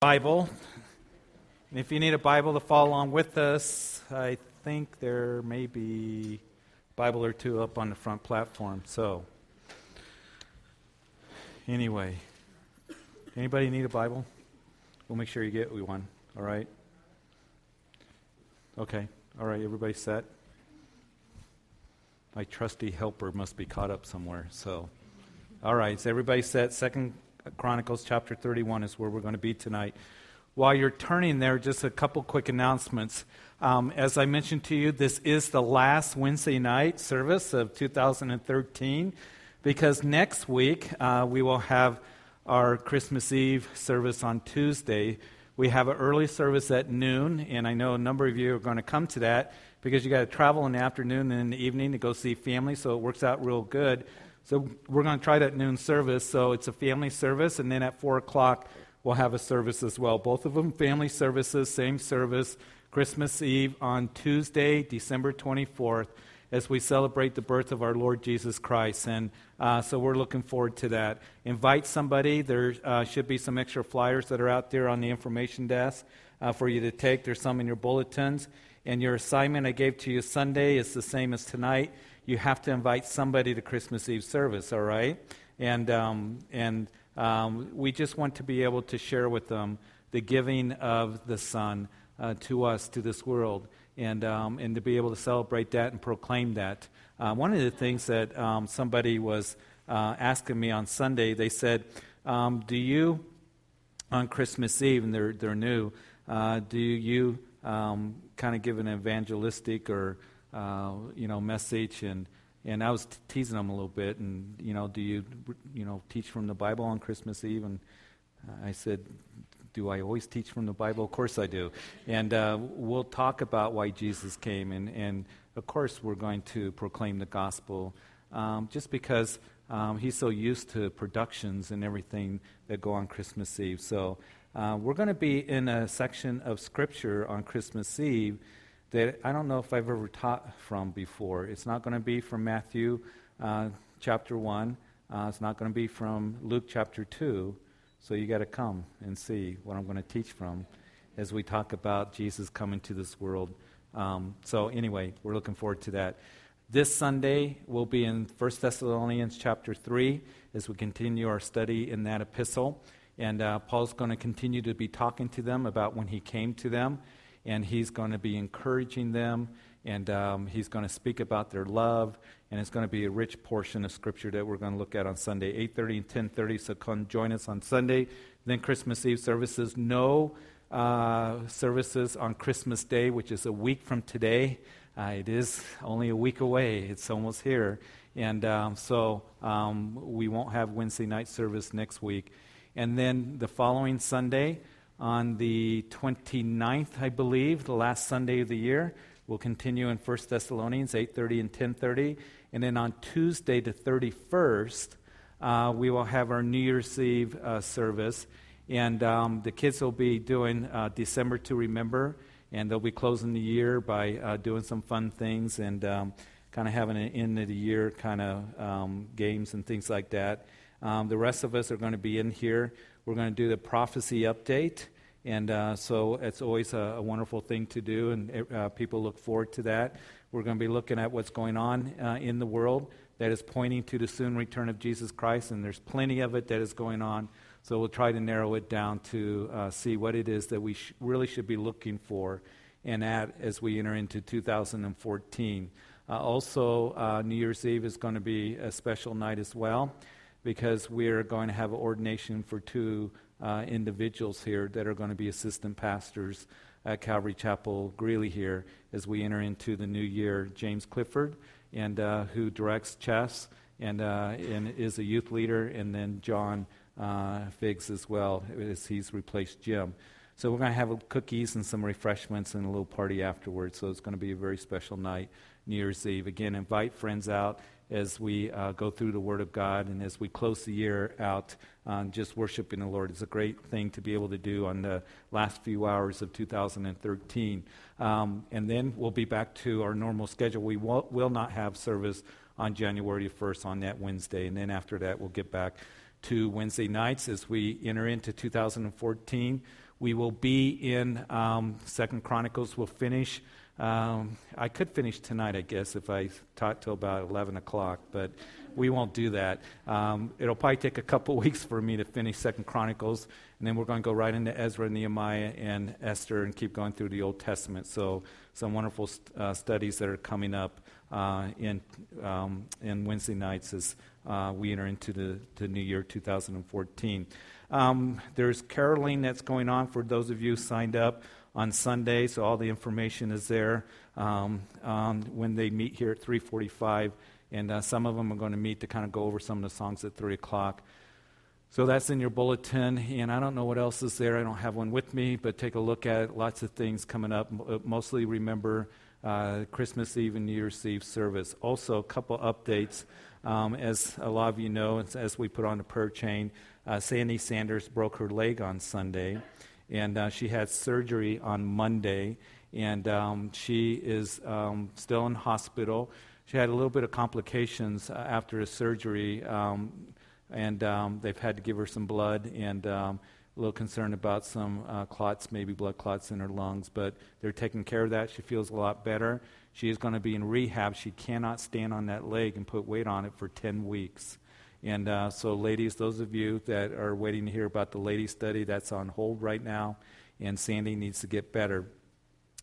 Bible. And if you need a Bible to follow along with us, I think there may be a Bible or two up on the front platform. So, anyway, anybody need a Bible? We'll make sure you get one. All right. Okay. All right. Everybody set. My trusty helper must be caught up somewhere. So, all right. So everybody set. Second Chronicles chapter 31 is where we're going to be tonight. While you're turning there, just a couple quick announcements. Um, as I mentioned to you, this is the last Wednesday night service of 2013 because next week uh, we will have our Christmas Eve service on Tuesday. We have an early service at noon, and I know a number of you are going to come to that because you got to travel in the afternoon and in the evening to go see family, so it works out real good. So we're going to try that noon service. So it's a family service, and then at 4 o'clock, we'll have a service as well. Both of them family services, same service, Christmas Eve on Tuesday, December 24th, as we celebrate the birth of our Lord Jesus Christ. And uh, so we're looking forward to that. Invite somebody. There uh, should be some extra flyers that are out there on the information desk uh, for you to take. There's some in your bulletins. And your assignment I gave to you Sunday is the same as tonight you have to invite somebody to Christmas Eve service, all right? And, um, and um, we just want to be able to share with them the giving of the Son uh, to us, to this world, and, um, and to be able to celebrate that and proclaim that. Uh, one of the things that um, somebody was uh, asking me on Sunday, they said, um, Do you, on Christmas Eve, and they're, they're new, uh, do you um, kind of give an evangelistic or uh, you know, message, and and I was t- teasing them a little bit, and you know, do you you know teach from the Bible on Christmas Eve? And I said, do I always teach from the Bible? Of course I do, and uh, we'll talk about why Jesus came, and and of course we're going to proclaim the gospel, um, just because. Um, he's so used to productions and everything that go on Christmas Eve. So, uh, we're going to be in a section of Scripture on Christmas Eve that I don't know if I've ever taught from before. It's not going to be from Matthew uh, chapter 1, uh, it's not going to be from Luke chapter 2. So you got to come and see what I'm going to teach from as we talk about Jesus coming to this world. Um, so anyway, we're looking forward to that. This Sunday we'll be in 1 Thessalonians chapter 3 as we continue our study in that epistle. And uh, Paul's going to continue to be talking to them about when he came to them and he's going to be encouraging them, and um, he's going to speak about their love, and it's going to be a rich portion of scripture that we're going to look at on Sunday, 8:30 and 10:30. So come join us on Sunday. Then Christmas Eve services. No uh, services on Christmas Day, which is a week from today. Uh, it is only a week away. It's almost here. And um, so um, we won't have Wednesday night service next week. And then the following Sunday, on the 29th, I believe, the last Sunday of the year. We'll continue in 1 Thessalonians 8:30 and 10:30, and then on Tuesday the 31st, uh, we will have our New Year's Eve uh, service, and um, the kids will be doing uh, December to remember, and they'll be closing the year by uh, doing some fun things and um, kind of having an end of the year kind of um, games and things like that. Um, the rest of us are going to be in here. We're going to do the prophecy update. And uh, so it's always a, a, wonderful thing to do, and uh, people look forward to that. We're going to be looking at what's going on uh, in the world that is pointing to the soon return of Jesus Christ, and there's plenty of it that is going on. So we'll try to narrow it down to uh, see what it is that we sh- really should be looking for and at as we enter into 2014. Uh, also, uh, New Year's Eve is going to be a special night as well because we're going to have ordination for two uh, individuals here that are going to be assistant pastors at Calvary Chapel Greeley here as we enter into the new year. James Clifford, and uh, who directs chess and, uh, and is a youth leader, and then John uh, Figs as well, as he's replaced Jim. So we're going to have cookies and some refreshments and a little party afterwards. So it's going to be a very special night, New Year's Eve. Again, invite friends out as we uh, go through the Word of God and as we close the year out on just worshiping the Lord. It's a great thing to be able to do on the last few hours of 2013. Um, and then we'll be back to our normal schedule. We will, will not have service on January 1st on that Wednesday. And then after that, we'll get back to Wednesday nights as we enter into 2014 We will be in um, Second Chronicles. We'll finish. Um, I could finish tonight, I guess, if I taught till about 11 o'clock, but we won't do that. Um, it'll probably take a couple weeks for me to finish Second Chronicles, and then we're going to go right into Ezra, Nehemiah, and Esther, and keep going through the Old Testament. So some wonderful st- uh, studies that are coming up uh, in um, in Wednesday nights as uh, we enter into the, the new year 2014. Um, there's caroling that's going on for those of you signed up on Sunday, so all the information is there um, when they meet here at 345, and uh, some of them are going to meet to kind of go over some of the songs at 3 o'clock. So that's in your bulletin, and I don't know what else is there. I don't have one with me, but take a look at it. Lots of things coming up. Uh, mostly remember uh, Christmas Eve and New Year's Eve service. Also, a couple updates. Um, as a lot of you know, as we put on the prayer chain, uh, Sandy Sanders broke her leg on Sunday, and uh, she had surgery on Monday, and um, she is um, still in hospital. She had a little bit of complications uh, after the surgery, um, and um, they've had to give her some blood, and um, a little concerned about some uh, clots, maybe blood clots in her lungs, but they're taking care of that. She feels a lot better. She is going to be in rehab. She cannot stand on that leg and put weight on it for 10 weeks. And uh, so, ladies, those of you that are waiting to hear about the lady study, that's on hold right now, and Sandy needs to get better.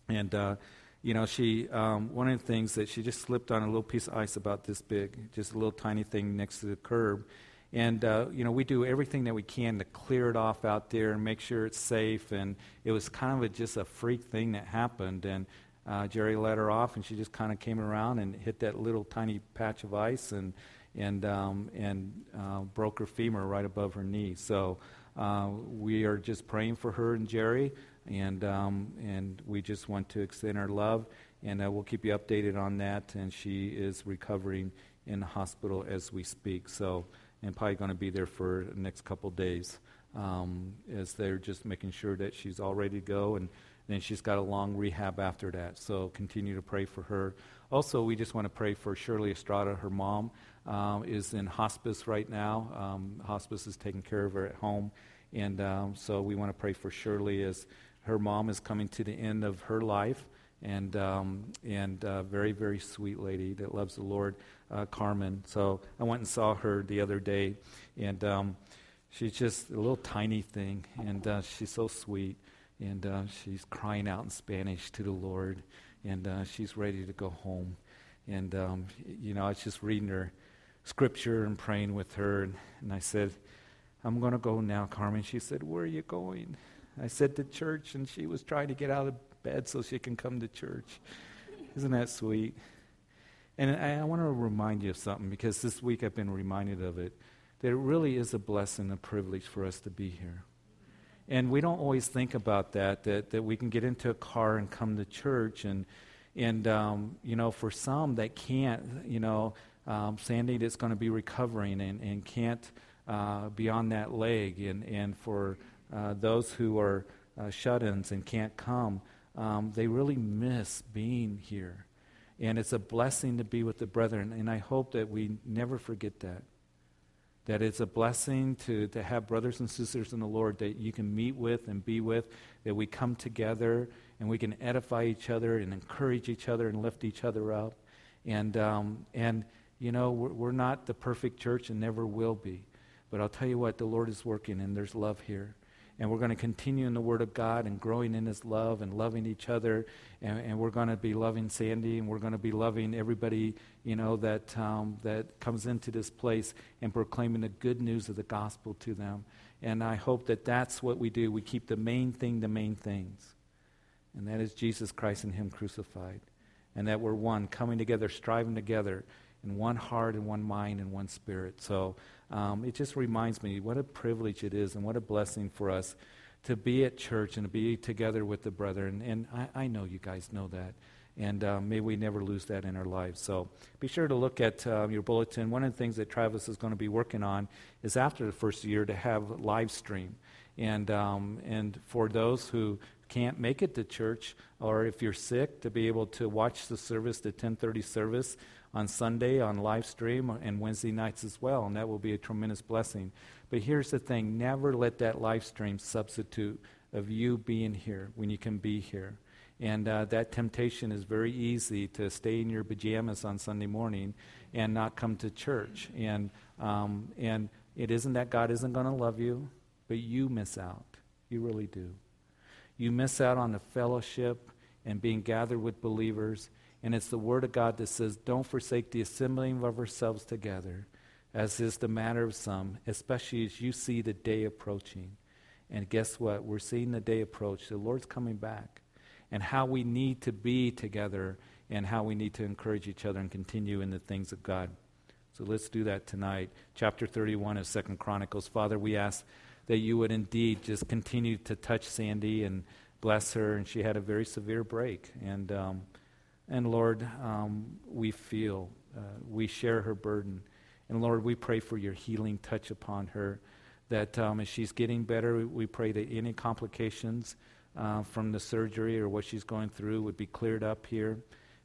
And, uh, you know, she, um, one of the things that she just slipped on a little piece of ice about this big, just a little tiny thing next to the curb. And, uh, you know, we do everything that we can to clear it off out there and make sure it's safe. And it was kind of a, just a freak thing that happened. And uh, Jerry let her off, and she just kind of came around and hit that little tiny patch of ice. And, and, um, and uh, broke her femur right above her knee. So uh, we are just praying for her and Jerry, and, um, and we just want to extend our love. And uh, we'll keep you updated on that. And she is recovering in the hospital as we speak. So, and probably going to be there for the next couple days um, as they're just making sure that she's all ready to go. And then she's got a long rehab after that. So continue to pray for her. Also, we just want to pray for Shirley Estrada, her mom um, is in hospice right now. Um, hospice is taking care of her at home. And um, so we want to pray for Shirley as her mom is coming to the end of her life. And, um, and uh, very, very sweet lady that loves the Lord, uh, Carmen. So I went and saw her the other day. And um, she's just a little tiny thing. And uh, she's so sweet. And uh, she's crying out in Spanish to the Lord. And uh, she's ready to go home. And, um, you know, I was just reading her scripture and praying with her. And, and I said, I'm going to go now, Carmen. She said, Where are you going? I said, To church. And she was trying to get out of bed so she can come to church. Isn't that sweet? And I, I want to remind you of something because this week I've been reminded of it that it really is a blessing, a privilege for us to be here. And we don't always think about that, that, that we can get into a car and come to church. And, and um, you know, for some that can't, you know, um, Sandy that's going to be recovering and, and can't uh, be on that leg, and, and for uh, those who are uh, shut ins and can't come, um, they really miss being here. And it's a blessing to be with the brethren, and I hope that we never forget that. That it's a blessing to, to have brothers and sisters in the Lord that you can meet with and be with, that we come together and we can edify each other and encourage each other and lift each other up. And, um, and you know, we're, we're not the perfect church and never will be. But I'll tell you what, the Lord is working and there's love here. And we're going to continue in the Word of God and growing in His love and loving each other. And, and we're going to be loving Sandy and we're going to be loving everybody, you know, that, um, that comes into this place and proclaiming the good news of the gospel to them. And I hope that that's what we do. We keep the main thing the main things. And that is Jesus Christ and Him crucified. And that we're one, coming together, striving together in one heart and one mind and one spirit. So um, it just reminds me what a privilege it is and what a blessing for us to be at church and to be together with the brethren. And I, I know you guys know that. And uh, may we never lose that in our lives. So be sure to look at uh, your bulletin. One of the things that Travis is going to be working on is after the first year to have live stream. And, um, and for those who can't make it to church, or if you're sick, to be able to watch the service, the 1030 service, on Sunday on live stream and Wednesday nights as well, and that will be a tremendous blessing. But here's the thing never let that live stream substitute of you being here when you can be here. And uh, that temptation is very easy to stay in your pajamas on Sunday morning and not come to church. And, um, and it isn't that God isn't going to love you, but you miss out. You really do. You miss out on the fellowship and being gathered with believers. And it's the Word of God that says, don't forsake the assembling of ourselves together, as is the matter of some, especially as you see the day approaching. And guess what? We're seeing the day approach. The Lord's coming back and how we need to be together and how we need to encourage each other and continue in the things of God. So let's do that tonight. Chapter 31 of Second Chronicles. Father, we ask that you would indeed just continue to touch Sandy and bless her. And she had a very severe break. And, um, and Lord, um, we feel, uh, we share her burden. And Lord, we pray for your healing touch upon her. That um, as she's getting better, we pray that any complications uh, from the surgery or what she's going through would be cleared up here.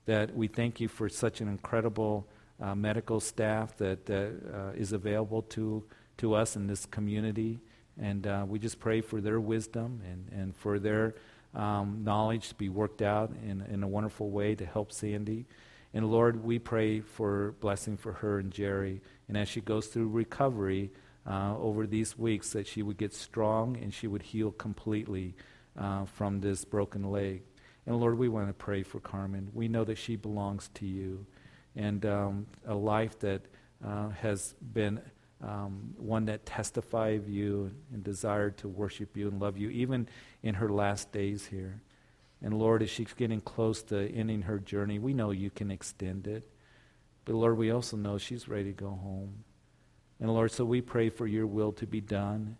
That we thank you for such an incredible uh, medical staff that uh, is available to, to us in this community. And uh, we just pray for their wisdom and, and for their um, knowledge to be worked out in, in a wonderful way to help Sandy. And Lord, we pray for blessing for her and Jerry. And as she goes through recovery uh, over these weeks, that she would get strong and she would heal completely uh, from this broken leg. And Lord, we want to pray for Carmen. We know that she belongs to you and um, a life that uh, has been um, one that testify of you and desired to worship you and love you, even in her last days here. And Lord, as she's getting close to ending her journey, we know you can extend it. But Lord, we also know she's ready to go home. And Lord, so we pray for your will to be done.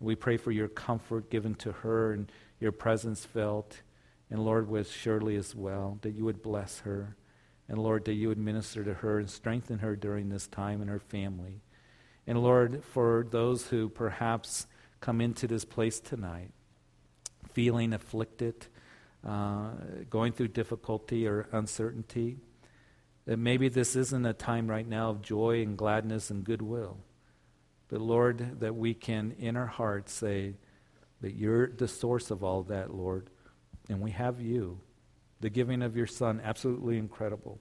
We pray for your comfort given to her and your presence felt. And Lord, with Shirley as well, that you would bless her. And Lord, that you would minister to her and strengthen her during this time and her family. And Lord, for those who perhaps come into this place tonight feeling afflicted, uh, going through difficulty or uncertainty, that maybe this isn't a time right now of joy and gladness and goodwill. But Lord, that we can in our hearts say that you're the source of all that, Lord, and we have you. The giving of your Son, absolutely incredible.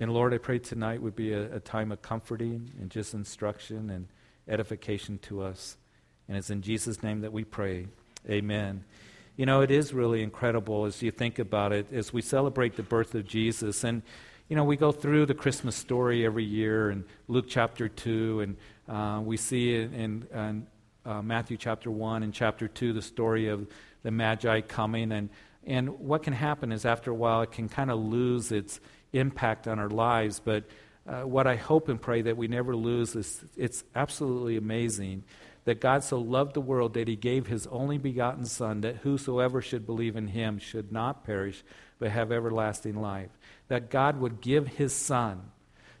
And Lord, I pray tonight would be a, a, time of comforting and just instruction and edification to us. And it's in Jesus' name that we pray. Amen. You know, it is really incredible as you think about it, as we celebrate the birth of Jesus. And, you know, we go through the Christmas story every year in Luke chapter 2, and uh, we see in, in, in uh, Matthew chapter 1 and chapter 2 the story of the Magi coming. And, and what can happen is after a while it can kind of lose its impact on our lives. But uh, what I hope and pray that we never lose is it's absolutely amazing that God so loved the world that he gave his only begotten Son, that whosoever should believe in him should not perish, but have everlasting life. That God would give his Son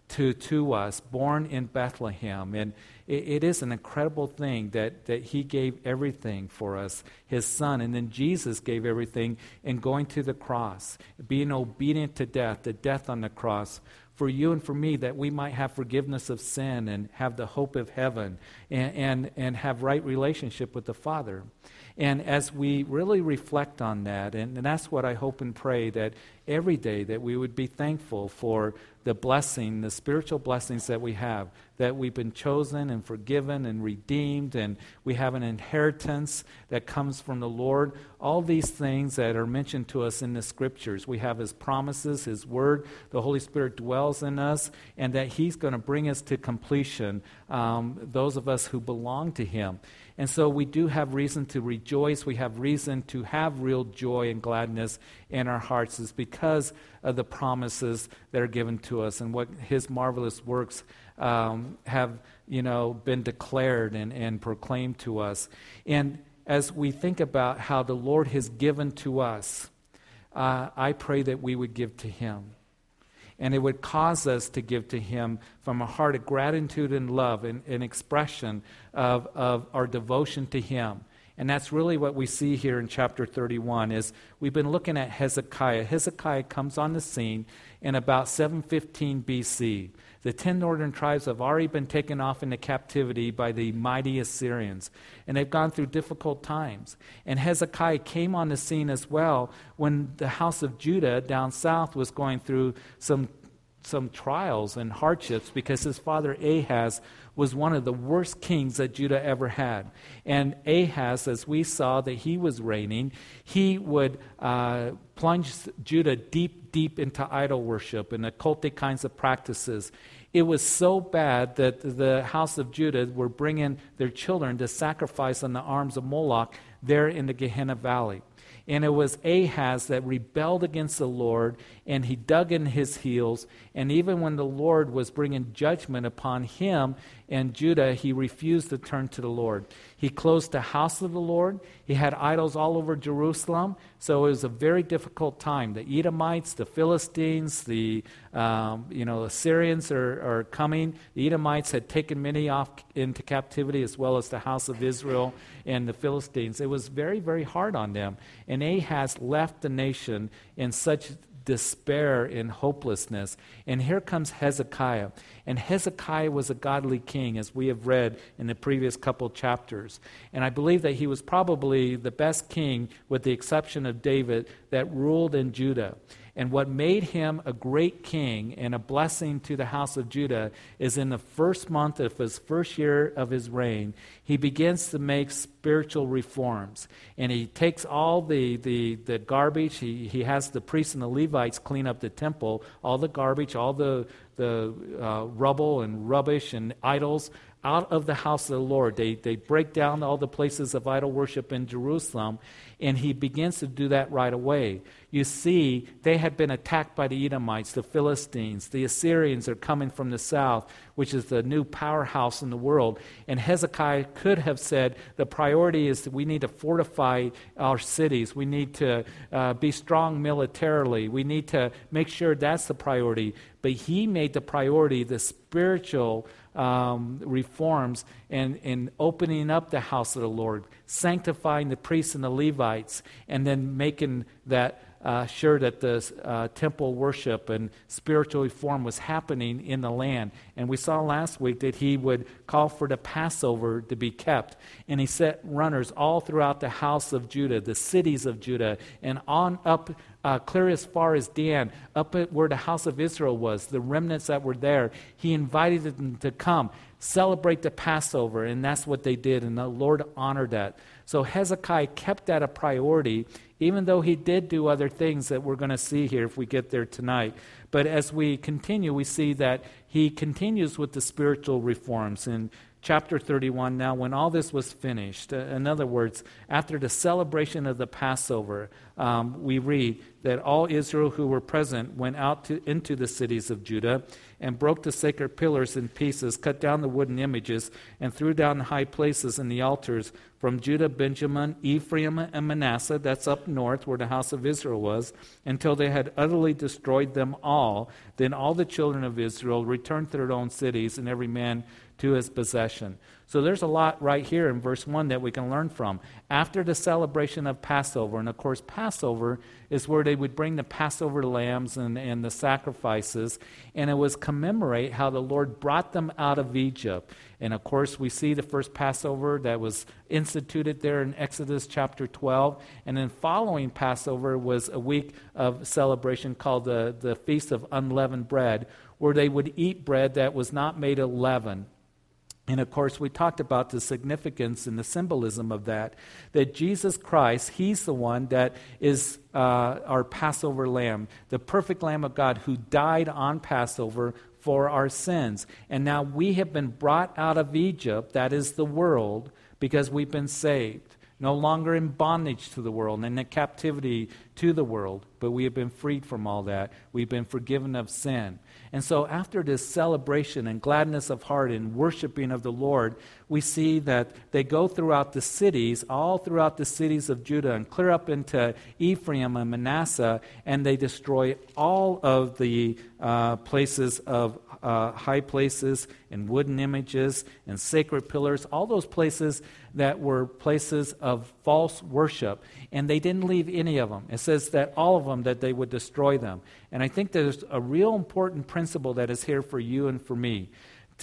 to, to us, born in Bethlehem. And it, it is an incredible thing that, that He gave everything for us, His Son. And then Jesus gave everything in going to the cross, being obedient to death, the death on the cross, for you and for me, that we might have forgiveness of sin and have the hope of heaven and, and, and have right relationship with the Father. And as we really reflect on that, and, and that's what I hope and pray that every day that we would be thankful for the blessing, the spiritual blessings that we have, that we've been chosen and forgiven and redeemed, and we have an inheritance that comes from the Lord. All these things that are mentioned to us in the scriptures. We have His promises, His word, the Holy Spirit dwells in us, and that He's going to bring us to completion, um, those of us who belong to Him. And so we do have reason to rejoice. We have reason to have real joy and gladness in our hearts, is because of the promises that are given to us and what His marvelous works um, have, you know, been declared and, and proclaimed to us. And as we think about how the Lord has given to us, uh, I pray that we would give to Him and it would cause us to give to Him from a heart of gratitude and love and an expression of, of our devotion to Him. And that's really what we see here in chapter 31 is we've been looking at Hezekiah. Hezekiah comes on the scene in about 715 BC. The ten northern tribes have already been taken off into captivity by the mighty Assyrians, and they've gone through difficult times. And Hezekiah came on the scene as well when the house of Judah down south was going through some some trials and hardships because his father Ahaz was one of the worst kings that Judah ever had. And Ahaz, as we saw that he was reigning, he would uh, plunge Judah deep, deep into idol worship and occultic kinds of practices. It was so bad that the house of Judah were bringing their children to sacrifice on the arms of Moloch there in the Gehenna Valley. And it was Ahaz that rebelled against the Lord, and he dug in his heels. And even when the Lord was bringing judgment upon him and Judah, he refused to turn to the Lord. He closed the house of the Lord. He had idols all over Jerusalem. So it was a very difficult time. The Edomites, the Philistines, the um, you know Assyrians are, are coming. The Edomites had taken many off into captivity, as well as the house of Israel and the Philistines. It was very, very hard on them. And Ahaz left the nation in such despair and hopelessness. And here comes Hezekiah. And Hezekiah was a godly king, as we have read in the previous couple chapters. And I believe that he was probably the best king, with the exception of David, that ruled in Judah. And what made him a great king and a blessing to the house of Judah is in the first month of his first year of his reign, he begins to make spiritual reforms. And he takes all the, the, the garbage, he, he has the priests and the Levites clean up the temple, all the garbage, all the, the uh, rubble and rubbish and idols out of the house of the Lord. They, they break down all the places of idol worship in Jerusalem, and he begins to do that right away. You see, they had been attacked by the Edomites, the Philistines. The Assyrians are coming from the south, which is the new powerhouse in the world. And Hezekiah could have said the priority is that we need to fortify our cities. We need to uh, be strong militarily. We need to make sure that's the priority. But he made the priority the spiritual um, reforms and, and opening up the house of the Lord, sanctifying the priests and the Levites, and then making that uh, sure that the uh, temple worship and spiritual reform was happening in the land. And we saw last week that he would call for the Passover to be kept. And he set runners all throughout the house of Judah, the cities of Judah, and on up uh, clear as far as Dan, up at where the house of Israel was, the remnants that were there. He invited them to come, celebrate the Passover, and that's what they did, and the Lord honored that. So Hezekiah kept that a priority even though he did do other things that we're going to see here if we get there tonight. But as we continue, we see that he continues with the spiritual reforms. In chapter 31, now, when all this was finished, uh, in other words, after the celebration of the Passover, um, we read that all Israel who were present went out to, into the cities of Judah and broke the sacred pillars in pieces, cut down the wooden images, and threw down the high places and the altars from Judah, Benjamin, Ephraim, and Manasseh, that's up north where the house of Israel was, until they had utterly destroyed them all. Then all the children of Israel returned to their own cities, and every man to his possession. So there's a lot right here in verse 1 that we can learn from. After the celebration of Passover, and of course, Passover is where they would bring the Passover lambs and, and the sacrifices, and it was commemorate how the Lord brought them out of Egypt. And of course, we see the first Passover that was instituted there in Exodus chapter 12. And then following Passover was a week of celebration called the, the Feast of Unleavened Bread, where they would eat bread that was not made of leaven. And of course, we talked about the significance and the symbolism of that. That Jesus Christ, He's the one that is uh, our Passover lamb, the perfect Lamb of God who died on Passover for our sins. And now we have been brought out of Egypt, that is the world, because we've been saved. No longer in bondage to the world and in captivity to the world, but we have been freed from all that. We've been forgiven of sin. And so, after this celebration and gladness of heart and worshiping of the Lord, we see that they go throughout the cities, all throughout the cities of Judah, and clear up into Ephraim and Manasseh, and they destroy all of the uh, places of uh, high places and wooden images and sacred pillars, all those places that were places of false worship. And they didn't leave any of them. It says that all of them, that they would destroy them. And I think there's a real important principle that is here for you and for me.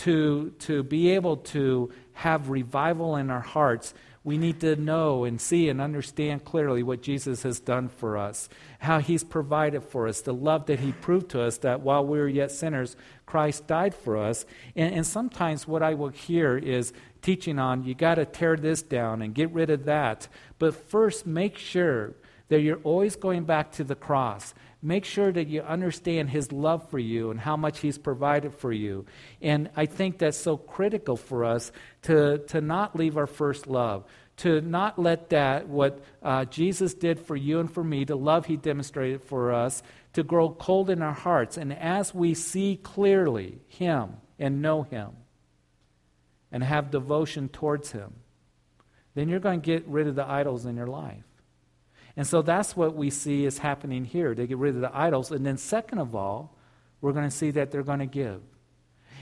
To, to be able to have revival in our hearts, we need to know and see and understand clearly what Jesus has done for us, how he's provided for us, the love that he proved to us that while we were yet sinners, Christ died for us. And, and sometimes what I will hear is teaching on you got to tear this down and get rid of that. But first, make sure that you're always going back to the cross. Make sure that you understand His love for you and how much He's provided for you. And I think that's so critical for us to, to not leave our first love, to not let that, what uh, Jesus did for you and for me, the love He demonstrated for us, to grow cold in our hearts. And as we see clearly Him and know Him and have devotion towards Him, then you're going to get rid of the idols in your life. And so that's what we see is happening here. They get rid of the idols. And then, second of all, we're going to see that they're going to give.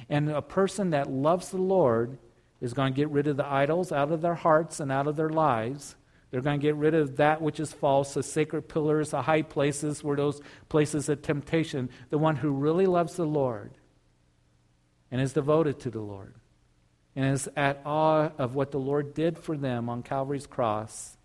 And a person that loves the Lord is going to get rid of the idols out of their hearts and out of their lives. They're going to get rid of that which is false, the sacred pillars, the high places, where those places of temptation. The one who really loves the Lord and is devoted to the Lord and is at awe of what the Lord did for them on Calvary's cross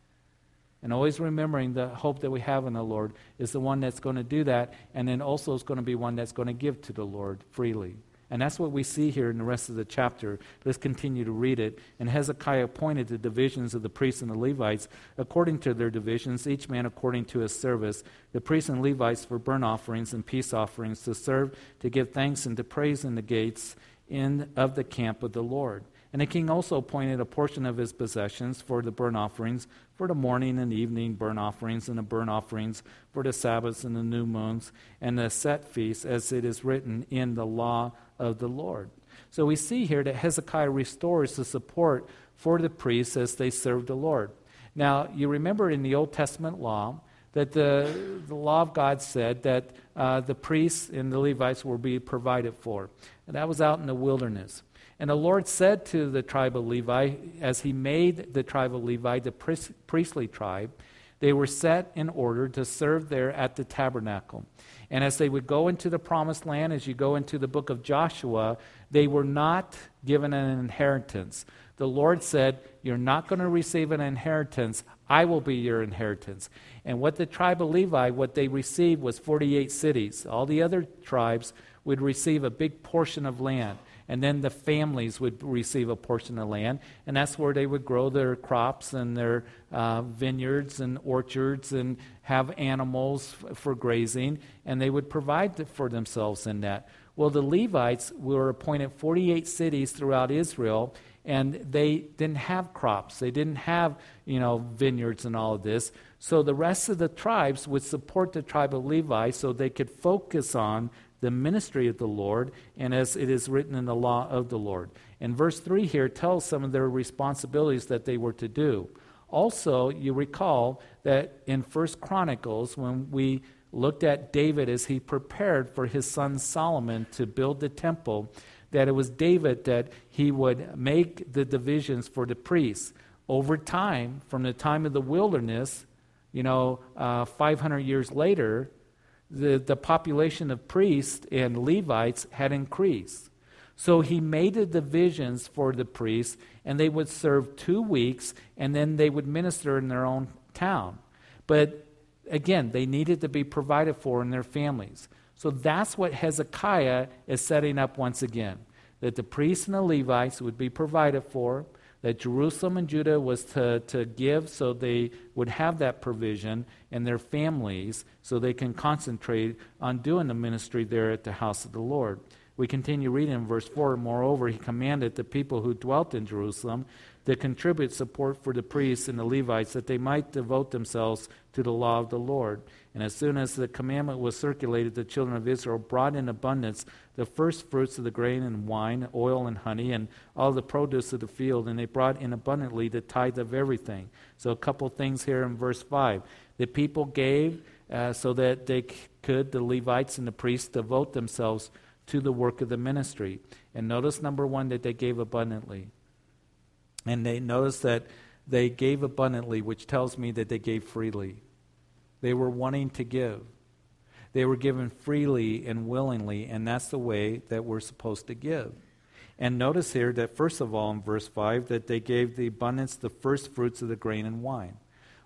and always remembering the hope that we have in the Lord is the one that's going to do that, and then also is going to be one that's going to give to the Lord freely. And that's what we see here in the rest of the chapter. Let's continue to read it. And Hezekiah appointed the divisions of the priests and the Levites according to their divisions, each man according to his service. The priests and Levites for burnt offerings and peace offerings to serve, to give thanks, and to praise in the gates in, of the camp of the Lord. And the king also appointed a portion of his possessions for the burnt offerings, for the morning and evening burnt offerings, and the burnt offerings for the Sabbaths and the new moons, and the set feasts, as it is written in the law of the Lord. So we see here that Hezekiah restores the support for the priests as they serve the Lord. Now, you remember in the Old Testament law that the, the law of God said that uh, the priests and the Levites will be provided for. And that was out in the wilderness. And the Lord said to the tribe of Levi, as he made the tribe of Levi the priestly tribe, they were set in order to serve there at the tabernacle. And as they would go into the promised land, as you go into the book of Joshua, they were not given an inheritance. The Lord said, You're not going to receive an inheritance. I will be your inheritance. And what the tribe of Levi, what they received was 48 cities. All the other tribes would receive a big portion of land and then the families would receive a portion of land, and that's where they would grow their crops and their uh, vineyards and orchards and have animals f- for grazing, and they would provide for themselves in that. Well, the Levites were appointed 48 cities throughout Israel, and they didn't have crops. They didn't have, you know, vineyards and all of this. So the rest of the tribes would support the tribe of Levi so they could focus on the ministry of the Lord, and as it is written in the law of the Lord. And verse 3 here tells some of their responsibilities that they were to do. Also, you recall that in First Chronicles, when we looked at David as he prepared for his son Solomon to build the temple, that it was David that he would make the divisions for the priests. Over time, from the time of the wilderness, you know, uh, 500 years later, the, the population of priests and Levites had increased. So he made the divisions for the priests, and they would serve two weeks, and then they would minister in their own town. But again, they needed to be provided for in their families. So that's what Hezekiah is setting up once again that the priests and the Levites would be provided for that Jerusalem and Judah was to, to give so they would have that provision and their families so they can concentrate on doing the ministry there at the house of the Lord. We continue reading in verse 4 Moreover, he commanded the people who dwelt in Jerusalem to contribute support for the priests and the Levites that they might devote themselves to the law of the Lord. And as soon as the commandment was circulated, the children of Israel brought in abundance the first fruits of the grain and wine, oil and honey, and all the produce of the field, and they brought in abundantly the tithe of everything. So, a couple things here in verse 5. The people gave uh, so that they could, the Levites and the priests, devote themselves to the work of the ministry. And notice number one that they gave abundantly. And they notice that they gave abundantly, which tells me that they gave freely. They were wanting to give. They were given freely and willingly, and that's the way that we're supposed to give. And notice here that, first of all, in verse 5, that they gave the abundance the first fruits of the grain and wine.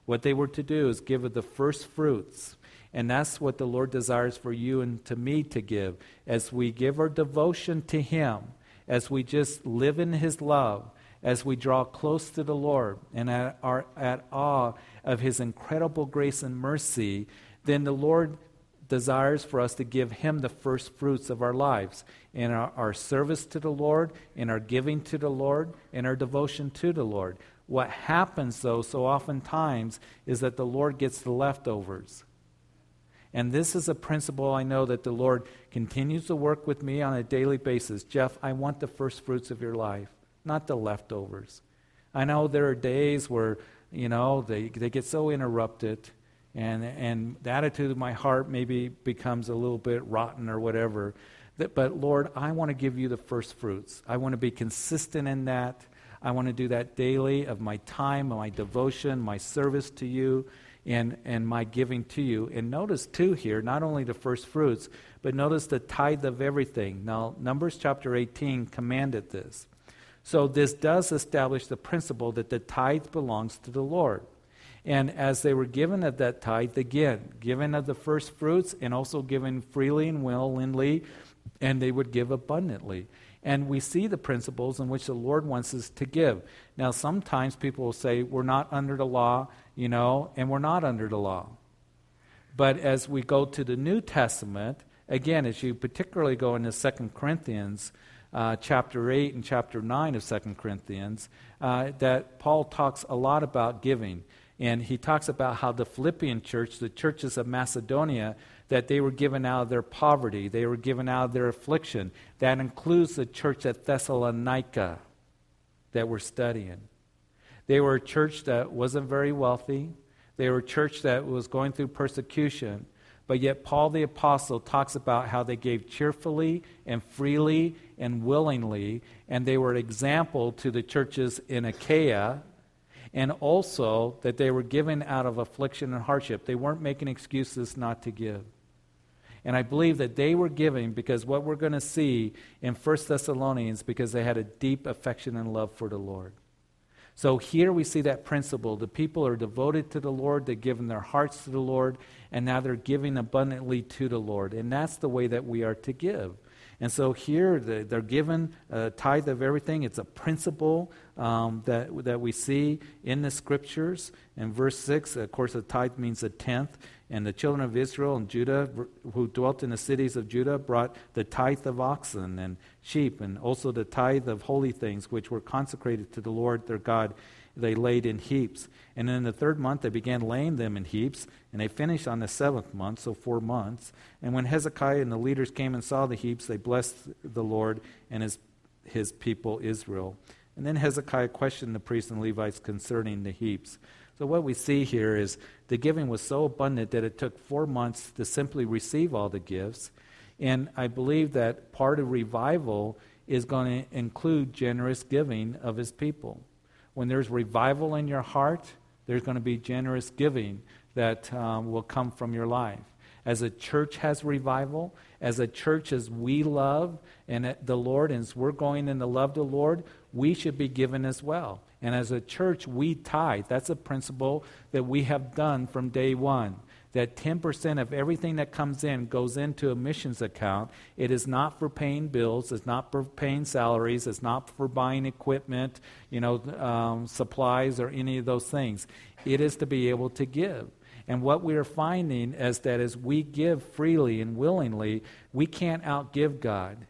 What they were to do is give of the first fruits. And that's what the Lord desires for you and to me to give. As we give our devotion to Him, as we just live in His love, as we draw close to the Lord and are at awe of His incredible grace and mercy, then the Lord desires for us to give Him the first fruits of our lives in our, our service to the Lord, in our giving to the Lord, in our devotion to the Lord. What happens, though, so oftentimes is that the Lord gets the leftovers. And this is a principle I know that the Lord continues to work with me on a daily basis. Jeff, I want the first fruits of your life, not the leftovers. I know there are days where, you know, they, they get so interrupted, and, and the attitude of my heart maybe becomes a little bit rotten or whatever. That, but Lord, I want to give you the first fruits. I want to be consistent in that. I want to do that daily of my time, my devotion, my service to you, and, and my giving to you. And notice, too, here, not only the first fruits, but notice the tithe of everything. Now, Numbers chapter 18 commanded this. So, this does establish the principle that the tithe belongs to the Lord. And as they were given of that tithe, again, given of the first fruits and also given freely and willingly and they would give abundantly. And we see the principles in which the Lord wants us to give. Now, sometimes people will say, we're not under the law, you know, and we're not under the law. But as we go to the New Testament, again, as you particularly go into 2 Corinthians, uh, chapter 8 and chapter 9 of 2 Corinthians, uh, that Paul talks a lot about giving. And he talks about how the Philippian church, the churches of Macedonia, that they were given out of their poverty, they were given out of their affliction. That includes the church at Thessalonica that we're studying. They were a church that wasn't very wealthy. They were a church that was going through persecution. But yet, Paul the Apostle talks about how they gave cheerfully and freely and willingly, and they were an example to the churches in Achaia, and also that they were given out of affliction and hardship. They weren't making excuses not to give. And I believe that they were giving because what we're going to see in 1 Thessalonians, because they had a deep affection and love for the Lord. So here we see that principle. The people are devoted to the Lord, they've given their hearts to the Lord, and now they're giving abundantly to the Lord. And that's the way that we are to give. And so here they're given a tithe of everything. It's a principle um, that, that we see in the scriptures. In verse 6, of course, a tithe means a tenth. And the children of Israel and Judah, who dwelt in the cities of Judah, brought the tithe of oxen and sheep, and also the tithe of holy things, which were consecrated to the Lord their God. They laid in heaps. And in the third month, they began laying them in heaps, and they finished on the seventh month, so four months. And when Hezekiah and the leaders came and saw the heaps, they blessed the Lord and his, his people Israel. And then Hezekiah questioned the priests and Levites concerning the heaps. So, what we see here is the giving was so abundant that it took four months to simply receive all the gifts. And I believe that part of revival is going to include generous giving of his people. When there's revival in your heart, there's going to be generous giving that um, will come from your life. As a church has revival, as a church as we love and the Lord, and as we're going in the love of the Lord, we should be given as well. And as a church, we tithe. That's a principle that we have done from day one. That 10% of everything that comes in goes into a missions account. It is not for paying bills. It's not for paying salaries. It's not for buying equipment, you know, um, supplies or any of those things. It is to be able to give. And what we are finding is that as we give freely and willingly, we can't outgive God.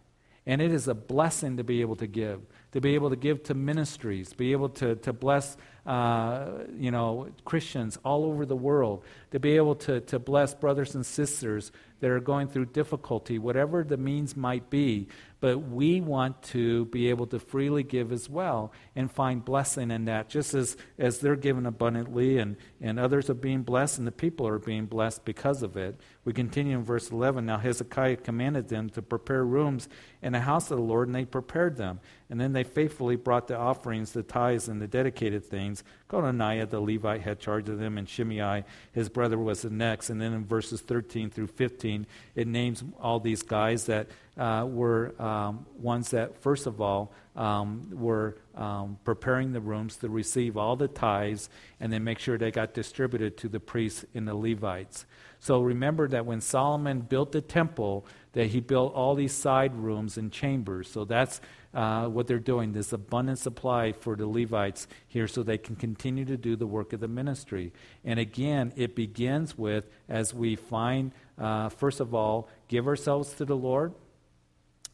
And it is a blessing to be able to give to be able to give to ministries, be able to, to bless uh, you know, Christians all over the world, to be able to, to bless brothers and sisters that are going through difficulty, whatever the means might be. but we want to be able to freely give as well and find blessing in that, just as, as they're given abundantly and, and others are being blessed and the people are being blessed because of it. We continue in verse 11. Now Hezekiah commanded them to prepare rooms in the house of the Lord, and they prepared them. And then they faithfully brought the offerings, the tithes, and the dedicated things. Cononiah the Levite had charge of them, and Shimei, his brother, was the next. And then in verses 13 through 15, it names all these guys that uh, were um, ones that, first of all, um, were um, preparing the rooms to receive all the tithes and then make sure they got distributed to the priests and the Levites. So remember that when Solomon built the temple, that he built all these side rooms and chambers. So that's uh, what they're doing, this abundant supply for the Levites here so they can continue to do the work of the ministry. And again, it begins with, as we find, uh, first of all, give ourselves to the Lord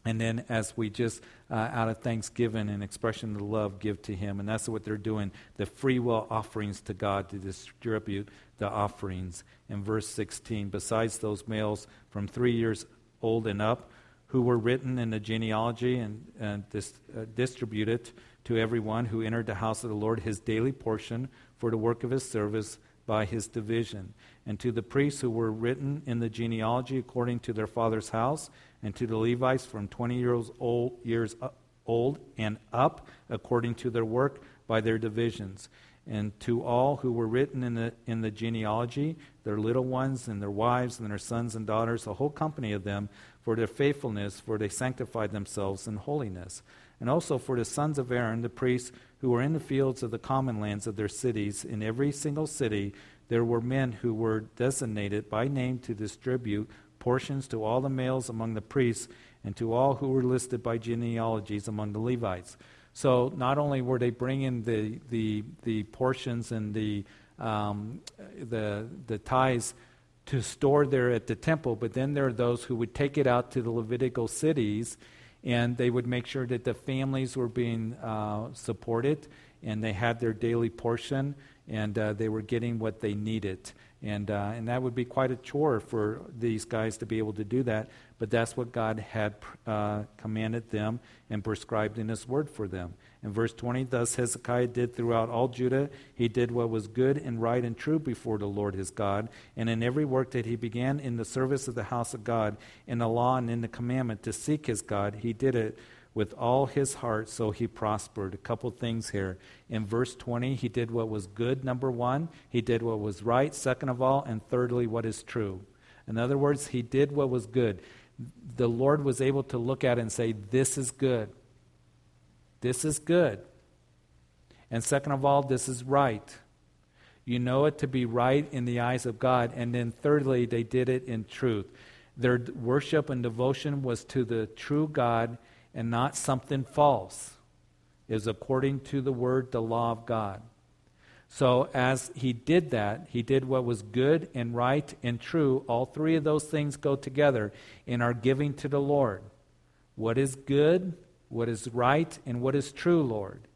and then, as we just uh, out of thanksgiving and expression of love, give to Him. And that's what they're doing the free will offerings to God to distribute the offerings. In verse 16, besides those males from three years old and up, who were written in the genealogy and, and dis, uh, distributed to everyone who entered the house of the Lord his daily portion for the work of his service by his division. And to the priests who were written in the genealogy according to their father's house, and to the Levites from 20 years old, years old and up, according to their work by their divisions. And to all who were written in the, in the genealogy, their little ones and their wives and their sons and daughters, a whole company of them, for their faithfulness, for they sanctified themselves in holiness. And also for the sons of Aaron, the priests, who were in the fields of the common lands of their cities, in every single city, there were men who were designated by name to distribute portions to all the males among the priests and to all who were listed by genealogies among the Levites. So not only were they bringing the, the, the portions and the, um, the, the tithes to store there at the temple, but then there are those who would take it out to the Levitical cities and they would make sure that the families were being uh, supported and they had their daily portion and uh, they were getting what they needed. And, uh, and that would be quite a chore for these guys to be able to do that. But that's what God had uh, commanded them and prescribed in His word for them. In verse 20, thus Hezekiah did throughout all Judah. He did what was good and right and true before the Lord his God. And in every work that he began in the service of the house of God, in the law and in the commandment to seek his God, he did it with all his heart, so he prospered. A couple things here. In verse 20, he did what was good, number one. He did what was right, second of all. And thirdly, what is true. In other words, he did what was good. The Lord was able to look at it and say, This is good. This is good. And second of all, this is right. You know it to be right in the eyes of God. And then thirdly, they did it in truth. Their worship and devotion was to the true God and not something false, is according to the word, the law of God. So, as he did that, he did what was good and right and true. All three of those things go together in our giving to the Lord. What is good, what is right, and what is true, Lord.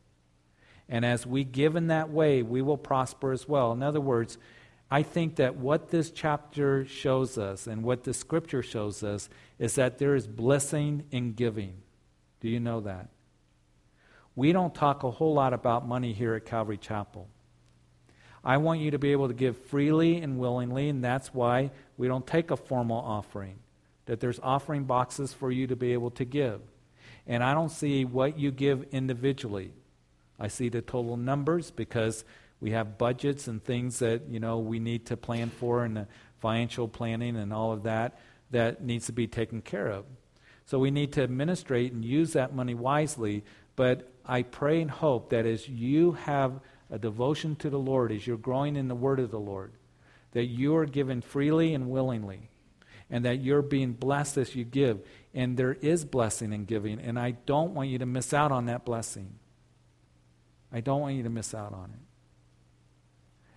And as we give in that way, we will prosper as well. In other words, I think that what this chapter shows us and what the scripture shows us is that there is blessing in giving. Do you know that? We don't talk a whole lot about money here at Calvary Chapel. I want you to be able to give freely and willingly, and that's why we don't take a formal offering. That there's offering boxes for you to be able to give. And I don't see what you give individually. I see the total numbers because we have budgets and things that, you know, we need to plan for and the financial planning and all of that that needs to be taken care of. So we need to administrate and use that money wisely. But I pray and hope that as you have a devotion to the Lord, as you're growing in the Word of the Lord, that you are given freely and willingly, and that you're being blessed as you give. And there is blessing in giving, and I don't want you to miss out on that blessing. I don't want you to miss out on it.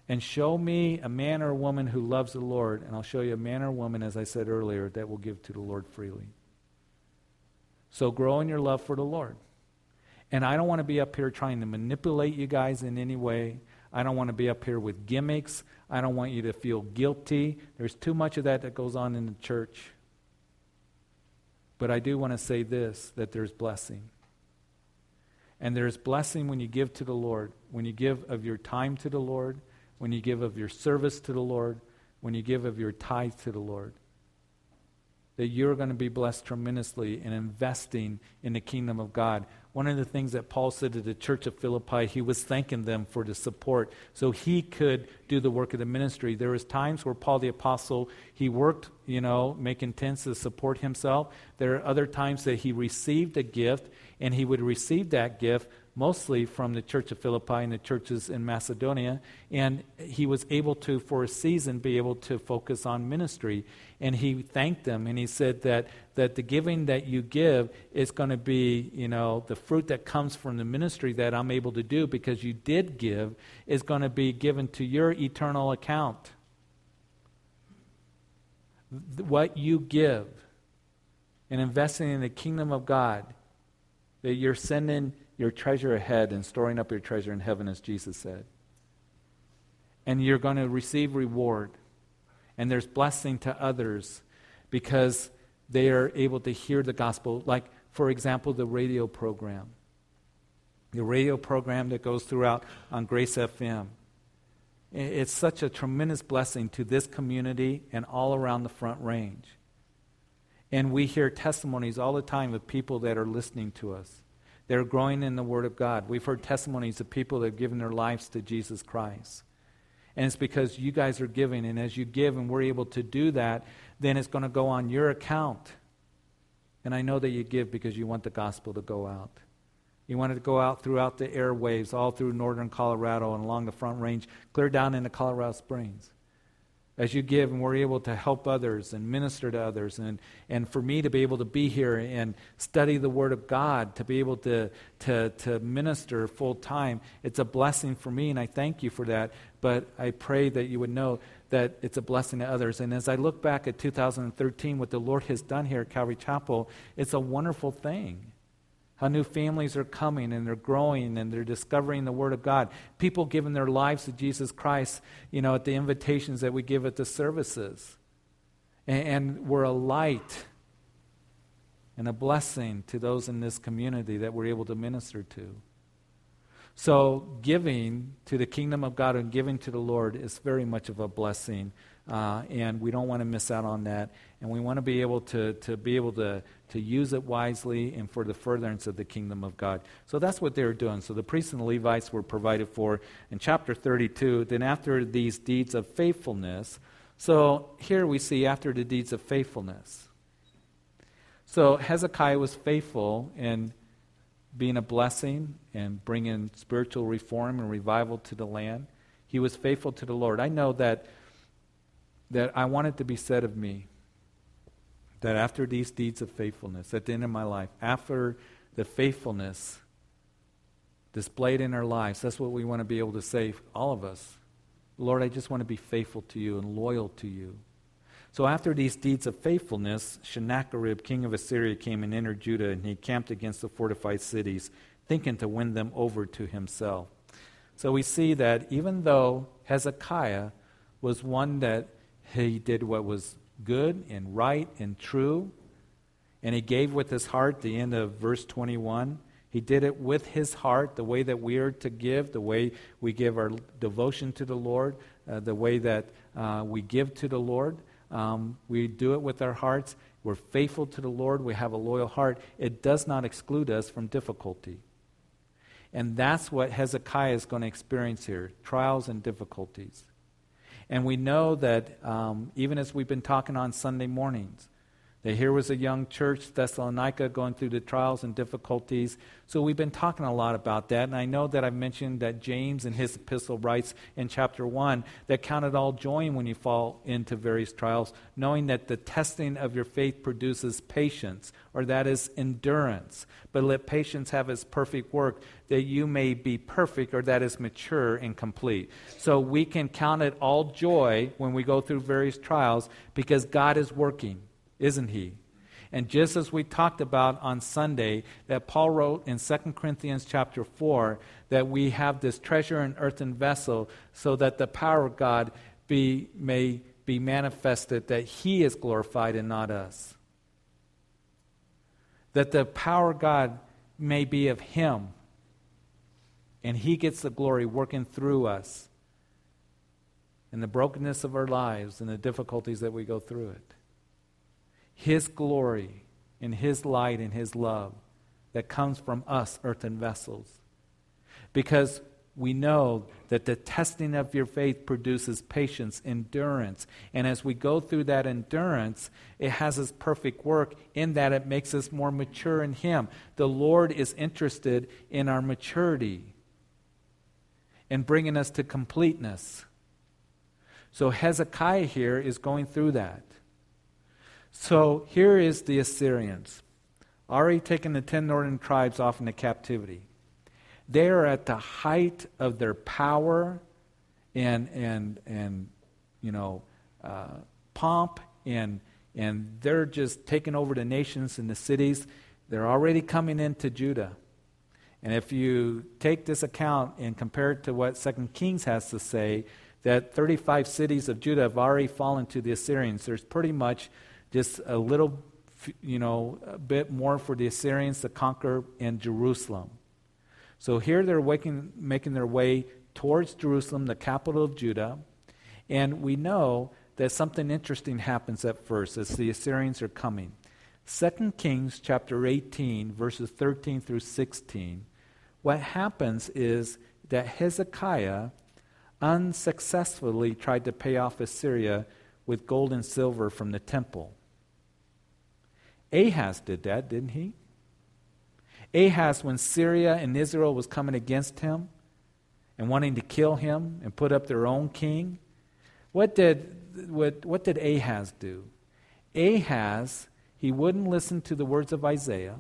And show me a man or a woman who loves the Lord, and I'll show you a man or a woman, as I said earlier, that will give to the Lord freely. So grow in your love for the Lord. And I don't want to be up here trying to manipulate you guys in any way. I don't want to be up here with gimmicks. I don't want you to feel guilty. There's too much of that that goes on in the church. But I do want to say this that there's blessing. And there's blessing when you give to the Lord, when you give of your time to the Lord, when you give of your service to the Lord, when you give of your tithe to the Lord. That you're going to be blessed tremendously in investing in the kingdom of God. One of the things that Paul said to the church of Philippi, he was thanking them for the support so he could do the work of the ministry. There was times where Paul the apostle, he worked, you know, making tents to support himself. There are other times that he received a gift and he would receive that gift mostly from the church of Philippi and the churches in Macedonia. And he was able to, for a season, be able to focus on ministry. And he thanked them and he said that, that the giving that you give is going to be, you know, the fruit that comes from the ministry that I'm able to do because you did give is going to be given to your eternal account. What you give and investing in the kingdom of God, that you're sending your treasure ahead and storing up your treasure in heaven, as Jesus said. And you're going to receive reward. And there's blessing to others because they are able to hear the gospel. Like, for example, the radio program. The radio program that goes throughout on Grace FM. It's such a tremendous blessing to this community and all around the Front Range. And we hear testimonies all the time of people that are listening to us. They're growing in the Word of God. We've heard testimonies of people that have given their lives to Jesus Christ. And it's because you guys are giving, and as you give and we're able to do that, then it's going to go on your account. And I know that you give because you want the gospel to go out. You want it to go out throughout the airwaves, all through northern Colorado and along the Front Range, clear down into Colorado Springs as you give and we're able to help others and minister to others and, and for me to be able to be here and study the word of god to be able to, to, to minister full time it's a blessing for me and i thank you for that. But i pray that you would know that it's a blessing to others. And as i look back at 2013 what the lord has done here at calvary chapel it's a wonderful thing how new families are coming and they're growing and they're discovering the Word of God. People giving their lives to Jesus Christ, you know, at the invitations that we give at the services. And, and we're a light and a blessing to those in this community that we're able to minister to. So, giving to the kingdom of God and giving to the Lord is very much of a blessing. Uh, and we don't want to miss out on that. And we want to be able to, to be able to, to use it wisely and for the furtherance of the kingdom of God. So that's what they were doing. So the priests and the Levites were provided for in chapter 32. Then after these deeds of faithfulness, so here we see after the deeds of faithfulness. So Hezekiah was faithful in being a blessing and bringing spiritual reform and revival to the land. He was faithful to the Lord. I know that that I want it to be said of me that after these deeds of faithfulness, at the end of my life, after the faithfulness displayed in our lives, that's what we want to be able to say, all of us. Lord, I just want to be faithful to you and loyal to you. So after these deeds of faithfulness, Sennacherib, king of Assyria, came and entered Judah, and he camped against the fortified cities, thinking to win them over to himself. So we see that even though Hezekiah was one that he did what was good and right and true. And he gave with his heart, the end of verse 21. He did it with his heart, the way that we are to give, the way we give our devotion to the Lord, uh, the way that uh, we give to the Lord. Um, we do it with our hearts. We're faithful to the Lord. We have a loyal heart. It does not exclude us from difficulty. And that's what Hezekiah is going to experience here trials and difficulties. And we know that um, even as we've been talking on Sunday mornings, that here was a young church, Thessalonica, going through the trials and difficulties. So we've been talking a lot about that. And I know that I've mentioned that James in his epistle writes in chapter 1 that count it all joy when you fall into various trials, knowing that the testing of your faith produces patience, or that is endurance. But let patience have its perfect work, that you may be perfect, or that is mature and complete. So we can count it all joy when we go through various trials because God is working isn't he? And just as we talked about on Sunday, that Paul wrote in 2 Corinthians chapter 4, that we have this treasure in earthen vessel so that the power of God be, may be manifested, that he is glorified and not us. that the power of God may be of Him. And He gets the glory working through us in the brokenness of our lives and the difficulties that we go through it. His glory and His light and His love that comes from us, earthen vessels. Because we know that the testing of your faith produces patience, endurance. And as we go through that endurance, it has its perfect work in that it makes us more mature in Him. The Lord is interested in our maturity and bringing us to completeness. So Hezekiah here is going through that. So here is the Assyrians, already taken the ten northern tribes off into captivity. They are at the height of their power and, and, and you know, uh, pomp, and, and they're just taking over the nations and the cities. They're already coming into Judah. And if you take this account and compare it to what Second Kings has to say, that 35 cities of Judah have already fallen to the Assyrians. There's pretty much just a little, you know, a bit more for the Assyrians to conquer in Jerusalem. So here they're waking, making their way towards Jerusalem, the capital of Judah. And we know that something interesting happens at first as the Assyrians are coming. 2 Kings chapter 18, verses 13 through 16. What happens is that Hezekiah unsuccessfully tried to pay off Assyria with gold and silver from the temple. Ahaz did that, didn't he? Ahaz, when Syria and Israel was coming against him and wanting to kill him and put up their own king, what did, what, what did Ahaz do? Ahaz, he wouldn't listen to the words of Isaiah.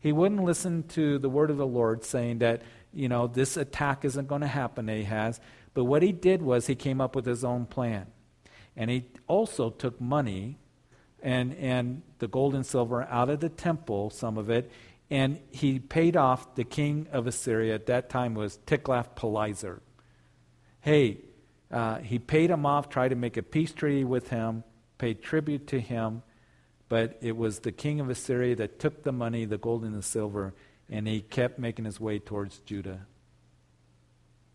He wouldn't listen to the word of the Lord saying that, you know, this attack isn't going to happen, Ahaz. But what he did was he came up with his own plan. And he also took money and, and the gold and silver out of the temple, some of it, and he paid off the king of Assyria. At that time was Tiglath-Pileser. Hey, uh, he paid him off, tried to make a peace treaty with him, paid tribute to him, but it was the king of Assyria that took the money, the gold and the silver, and he kept making his way towards Judah.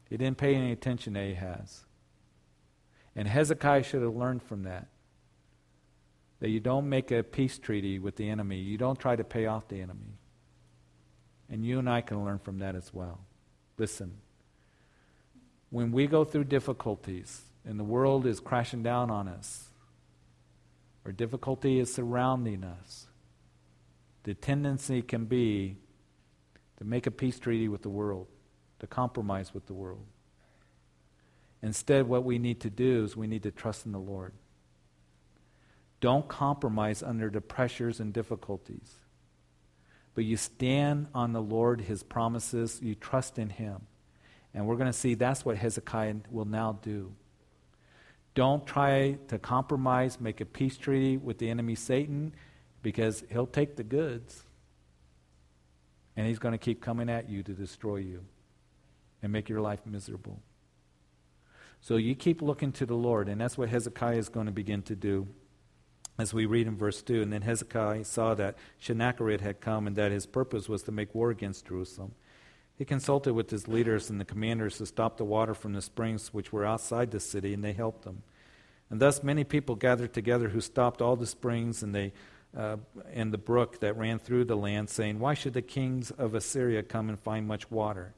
He didn't pay any attention to Ahaz. And Hezekiah should have learned from that. That you don't make a peace treaty with the enemy, you don't try to pay off the enemy. And you and I can learn from that as well. Listen, when we go through difficulties and the world is crashing down on us, or difficulty is surrounding us, the tendency can be to make a peace treaty with the world to compromise with the world. Instead, what we need to do is we need to trust in the Lord. Don't compromise under the pressures and difficulties. But you stand on the Lord, His promises, you trust in Him. And we're going to see that's what Hezekiah will now do. Don't try to compromise, make a peace treaty with the enemy Satan, because he'll take the goods. And he's going to keep coming at you to destroy you and make your life miserable. So you keep looking to the Lord, and that's what Hezekiah is going to begin to do as we read in verse 2. And then Hezekiah saw that Sennacherib had come and that his purpose was to make war against Jerusalem. He consulted with his leaders and the commanders to stop the water from the springs which were outside the city, and they helped him. And thus many people gathered together who stopped all the springs and, they, uh, and the brook that ran through the land, saying, Why should the kings of Assyria come and find much water?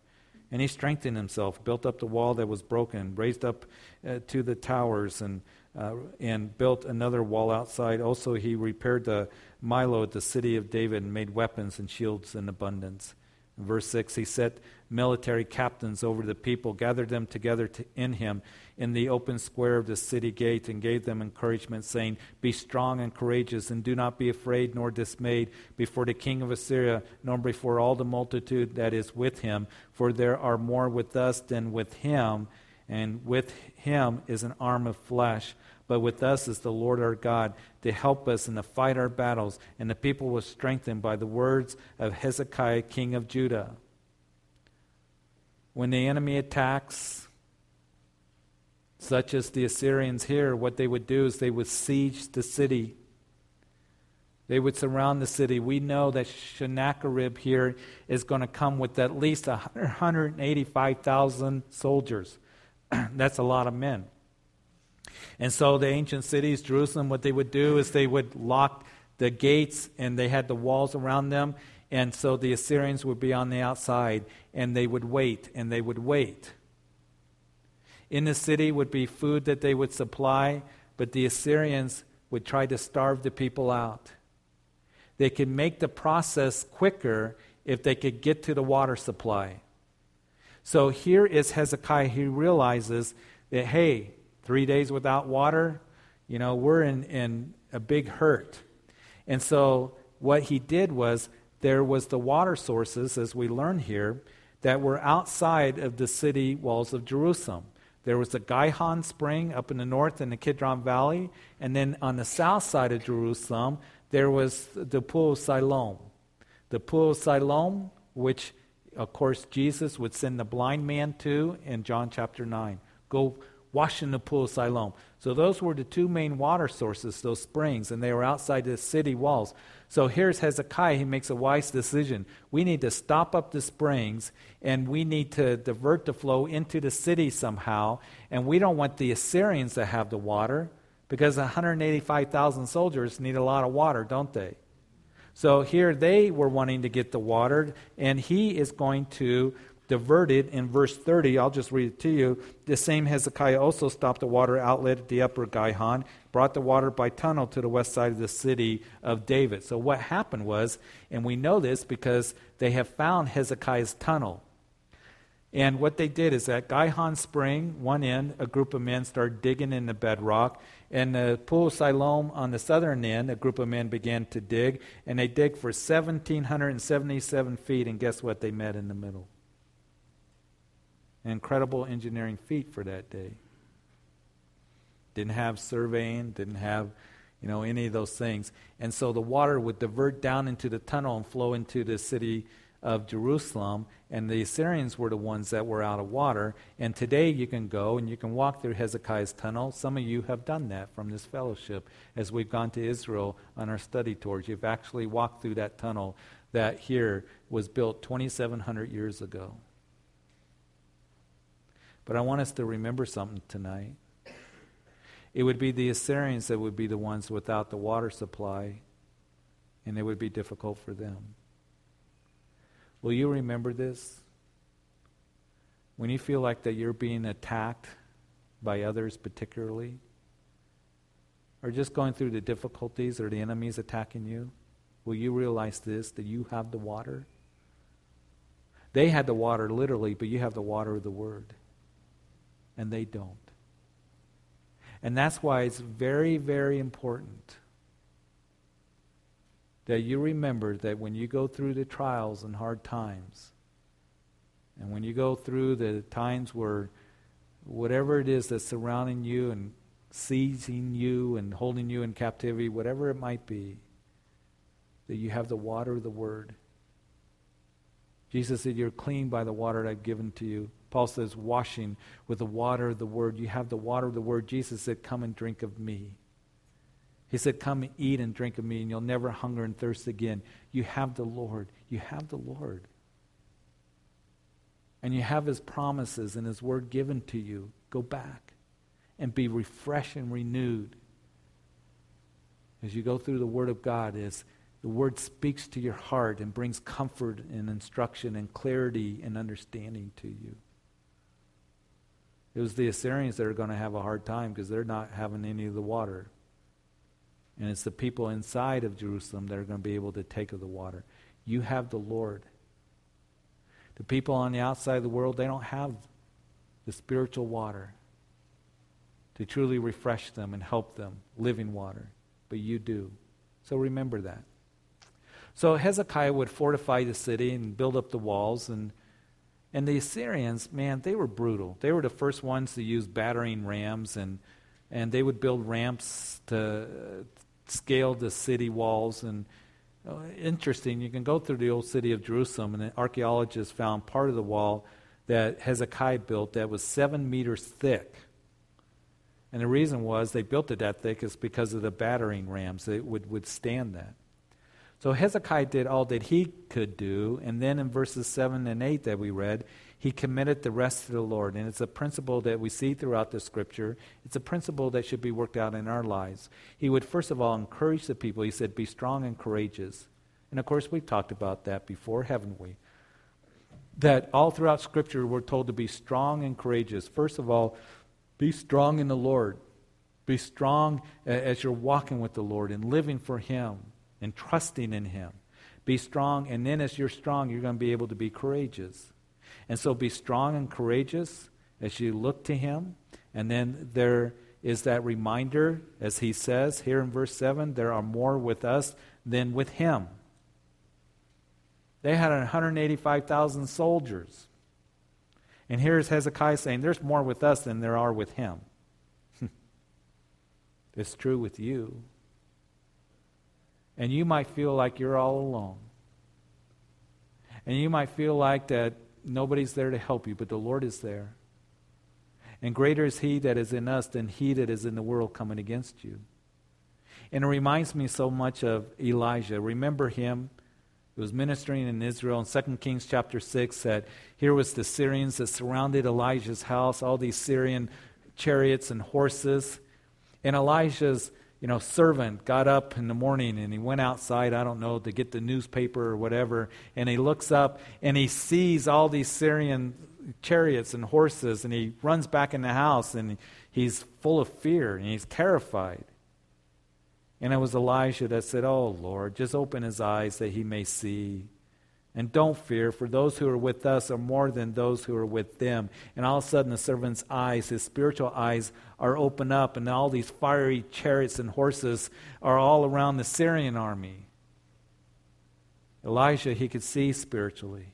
And he strengthened himself, built up the wall that was broken, raised up uh, to the towers, and, uh, and built another wall outside. Also, he repaired the Millo, at the city of David and made weapons and shields in abundance. Verse 6, he set military captains over the people, gathered them together to, in him in the open square of the city gate, and gave them encouragement, saying, Be strong and courageous, and do not be afraid nor dismayed before the king of Assyria, nor before all the multitude that is with him, for there are more with us than with him, and with him is an arm of flesh. But with us is the Lord our God to help us and to fight our battles. And the people was strengthened by the words of Hezekiah, king of Judah. When the enemy attacks, such as the Assyrians here, what they would do is they would siege the city. They would surround the city. We know that Sennacherib here is going to come with at least 185,000 soldiers. That's a lot of men. And so the ancient cities, Jerusalem, what they would do is they would lock the gates and they had the walls around them. And so the Assyrians would be on the outside and they would wait and they would wait. In the city would be food that they would supply, but the Assyrians would try to starve the people out. They could make the process quicker if they could get to the water supply. So here is Hezekiah. He realizes that, hey, three days without water, you know, we're in, in a big hurt. And so what he did was there was the water sources, as we learn here, that were outside of the city walls of Jerusalem. There was the Gihon spring up in the north in the Kidron Valley, and then on the south side of Jerusalem, there was the pool of Siloam. The pool of Siloam, which, of course, Jesus would send the blind man to in John chapter 9. Go wash in the pool of Siloam. So those were the two main water sources, those springs, and they were outside the city walls. So here's Hezekiah. He makes a wise decision. We need to stop up the springs, and we need to divert the flow into the city somehow. And we don't want the Assyrians to have the water because 185,000 soldiers need a lot of water, don't they? So here they were wanting to get the water, and he is going to divert it in verse 30. I'll just read it to you. The same Hezekiah also stopped the water outlet at the upper Gihon, brought the water by tunnel to the west side of the city of David. So what happened was, and we know this because they have found Hezekiah's tunnel. And what they did is at Gihon Spring, one end, a group of men started digging in the bedrock. And the pool of Siloam on the southern end, a group of men began to dig. And they dig for 1,777 feet. And guess what? They met in the middle. An incredible engineering feat for that day. Didn't have surveying, didn't have you know, any of those things. And so the water would divert down into the tunnel and flow into the city of Jerusalem, and the Assyrians were the ones that were out of water. And today you can go and you can walk through Hezekiah's tunnel. Some of you have done that from this fellowship as we've gone to Israel on our study tours. You've actually walked through that tunnel that here was built 2,700 years ago. But I want us to remember something tonight. It would be the Assyrians that would be the ones without the water supply, and it would be difficult for them. Will you remember this? When you feel like that you're being attacked by others particularly, or just going through the difficulties or the enemies attacking you, will you realize this that you have the water? They had the water literally, but you have the water of the word. And they don't. And that's why it's very, very important that you remember that when you go through the trials and hard times, and when you go through the times where whatever it is that's surrounding you and seizing you and holding you in captivity, whatever it might be, that you have the water of the Word. Jesus said, You're clean by the water that I've given to you. Paul says, washing with the water of the Word. You have the water of the Word. Jesus said, Come and drink of me. He said, Come and eat and drink of me, and you'll never hunger and thirst again. You have the Lord. You have the Lord. And you have His promises and His word given to you. Go back and be refreshed and renewed. As you go through the Word of God, as the Word speaks to your heart and brings comfort and instruction and clarity and understanding to you. It was the Assyrians that are going to have a hard time because they're not having any of the water. And it's the people inside of Jerusalem that are going to be able to take of the water. You have the Lord. The people on the outside of the world, they don't have the spiritual water to truly refresh them and help them, living water. But you do. So remember that. So Hezekiah would fortify the city and build up the walls. And, and the Assyrians, man, they were brutal. They were the first ones to use battering rams, and, and they would build ramps to, scale the city walls. And uh, interesting, you can go through the old city of Jerusalem, and archaeologists found part of the wall that Hezekiah built that was seven meters thick. And the reason was they built it that thick is because of the battering rams that would withstand that. So Hezekiah did all that he could do, and then in verses 7 and 8 that we read, he committed the rest to the Lord. And it's a principle that we see throughout the scripture. It's a principle that should be worked out in our lives. He would, first of all, encourage the people. He said, Be strong and courageous. And of course, we've talked about that before, haven't we? That all throughout scripture, we're told to be strong and courageous. First of all, be strong in the Lord. Be strong as you're walking with the Lord and living for Him and trusting in Him. Be strong, and then as you're strong, you're going to be able to be courageous. And so be strong and courageous as you look to Him. And then there is that reminder, as He says here in verse 7 there are more with us than with Him. They had 185,000 soldiers. And here's Hezekiah saying, There's more with us than there are with him. it's true with you. And you might feel like you're all alone. And you might feel like that nobody's there to help you, but the Lord is there. And greater is He that is in us than He that is in the world coming against you. And it reminds me so much of Elijah. Remember him? He was ministering in Israel in 2 Kings chapter 6 that here was the Syrians that surrounded Elijah's house, all these Syrian chariots and horses. And Elijah's you know, servant got up in the morning and he went outside, I don't know, to get the newspaper or whatever, and he looks up and he sees all these Syrian chariots and horses and he runs back in the house and he's full of fear and he's terrified. And it was Elijah that said, Oh Lord, just open his eyes that he may see. And don't fear, for those who are with us are more than those who are with them. And all of a sudden, the servant's eyes, his spiritual eyes, are opened up, and all these fiery chariots and horses are all around the Syrian army. Elijah, he could see spiritually.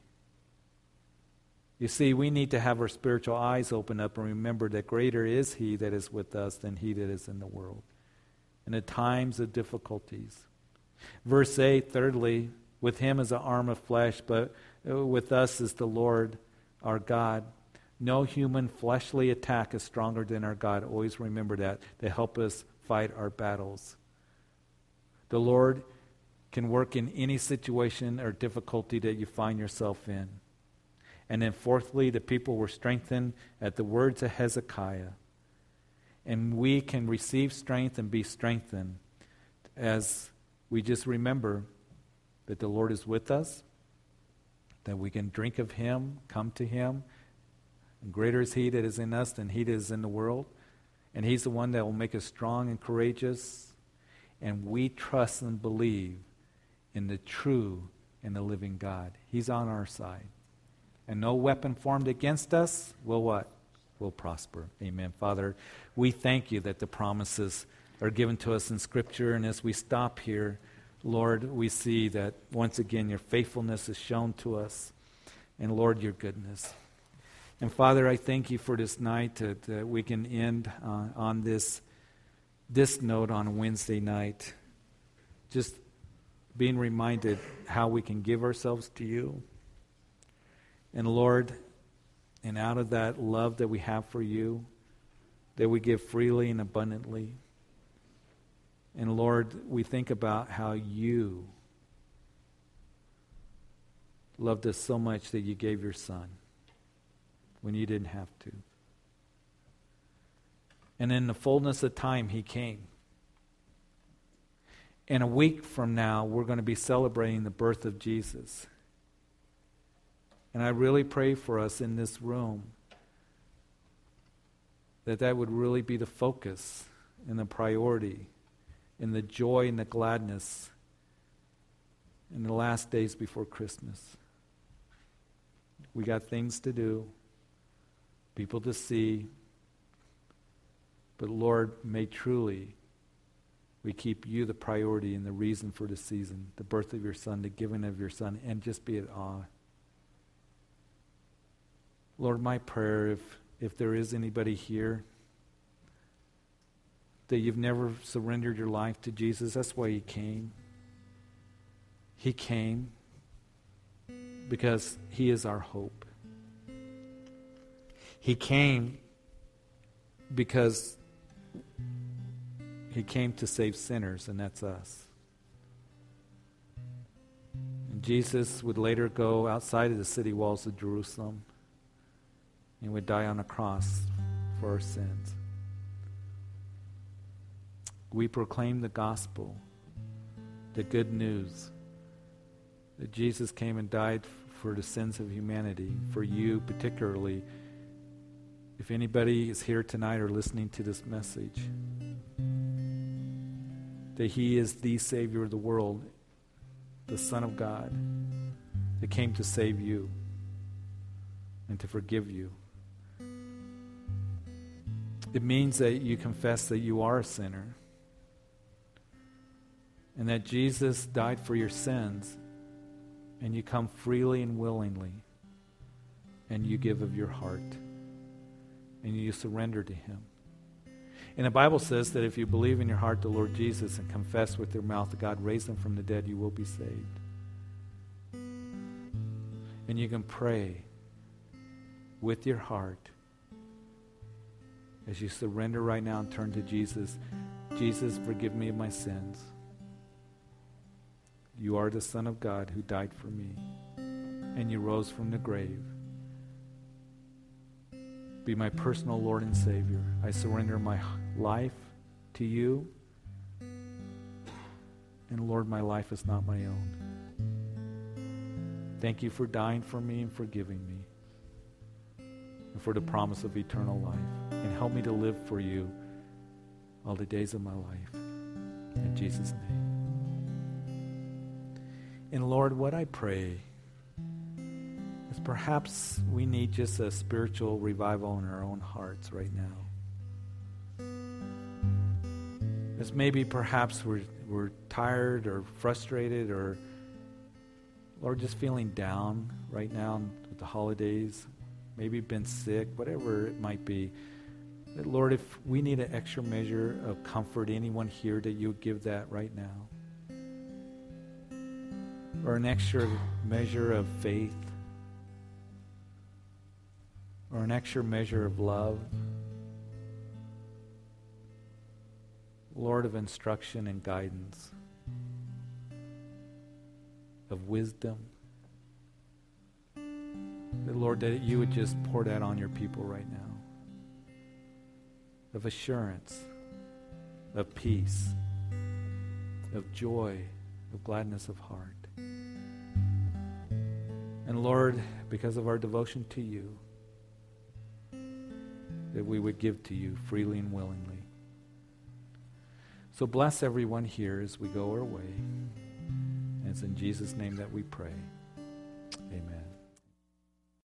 You see, we need to have our spiritual eyes open up and remember that greater is he that is with us than he that is in the world and at times of difficulties. Verse 8, thirdly, with him is an arm of flesh, but uh, with us is the Lord our God. No human fleshly attack is stronger than our God. Always remember that to help us fight our battles. The Lord can work in any situation or difficulty that you find yourself in. And then, fourthly, the people were strengthened at the words of Hezekiah and we can receive strength and be strengthened as we just remember that the Lord is with us, that we can drink of Him, come to Him. And greater is He that is in us than He that is in the world. And He's the one that will make us strong and courageous. And we trust and believe in the true and the living God. He's on our side. And no weapon formed against us will what? Will prosper. Amen. Father, we thank you that the promises are given to us in Scripture. And as we stop here, Lord, we see that once again your faithfulness is shown to us. And Lord, your goodness. And Father, I thank you for this night that, that we can end uh, on this, this note on Wednesday night. Just being reminded how we can give ourselves to you. And Lord, and out of that love that we have for you, that we give freely and abundantly. And Lord, we think about how you loved us so much that you gave your son when you didn't have to. And in the fullness of time, he came. And a week from now, we're going to be celebrating the birth of Jesus. And I really pray for us in this room that that would really be the focus and the priority and the joy and the gladness in the last days before Christmas. We got things to do, people to see, but Lord, may truly we keep you the priority and the reason for the season, the birth of your son, the giving of your son, and just be at awe. Lord, my prayer, if if there is anybody here that you've never surrendered your life to Jesus, that's why He came. He came because He is our hope. He came because He came to save sinners, and that's us. And Jesus would later go outside of the city walls of Jerusalem and would die on a cross for our sins. We proclaim the gospel, the good news that Jesus came and died for the sins of humanity, for you particularly. If anybody is here tonight or listening to this message, that He is the Savior of the world, the Son of God, that came to save you and to forgive you. It means that you confess that you are a sinner and that Jesus died for your sins, and you come freely and willingly, and you give of your heart, and you surrender to Him. And the Bible says that if you believe in your heart the Lord Jesus and confess with your mouth that God raised him from the dead, you will be saved. And you can pray with your heart as you surrender right now and turn to Jesus Jesus, forgive me of my sins. You are the Son of God who died for me, and you rose from the grave. Be my personal Lord and Savior. I surrender my life to you. And Lord, my life is not my own. Thank you for dying for me and forgiving me, and for the promise of eternal life. And help me to live for you all the days of my life. In Jesus' name. And Lord, what I pray is perhaps we need just a spiritual revival in our own hearts right now. As maybe perhaps we're, we're tired or frustrated or, Lord, just feeling down right now with the holidays, maybe been sick, whatever it might be. Lord, if we need an extra measure of comfort, anyone here, that you give that right now. Or an extra measure of faith. Or an extra measure of love. Lord of instruction and guidance, of wisdom. That, Lord, that you would just pour that on your people right now of assurance, of peace, of joy, of gladness of heart. And Lord, because of our devotion to you, that we would give to you freely and willingly. So bless everyone here as we go our way. And it's in Jesus' name that we pray.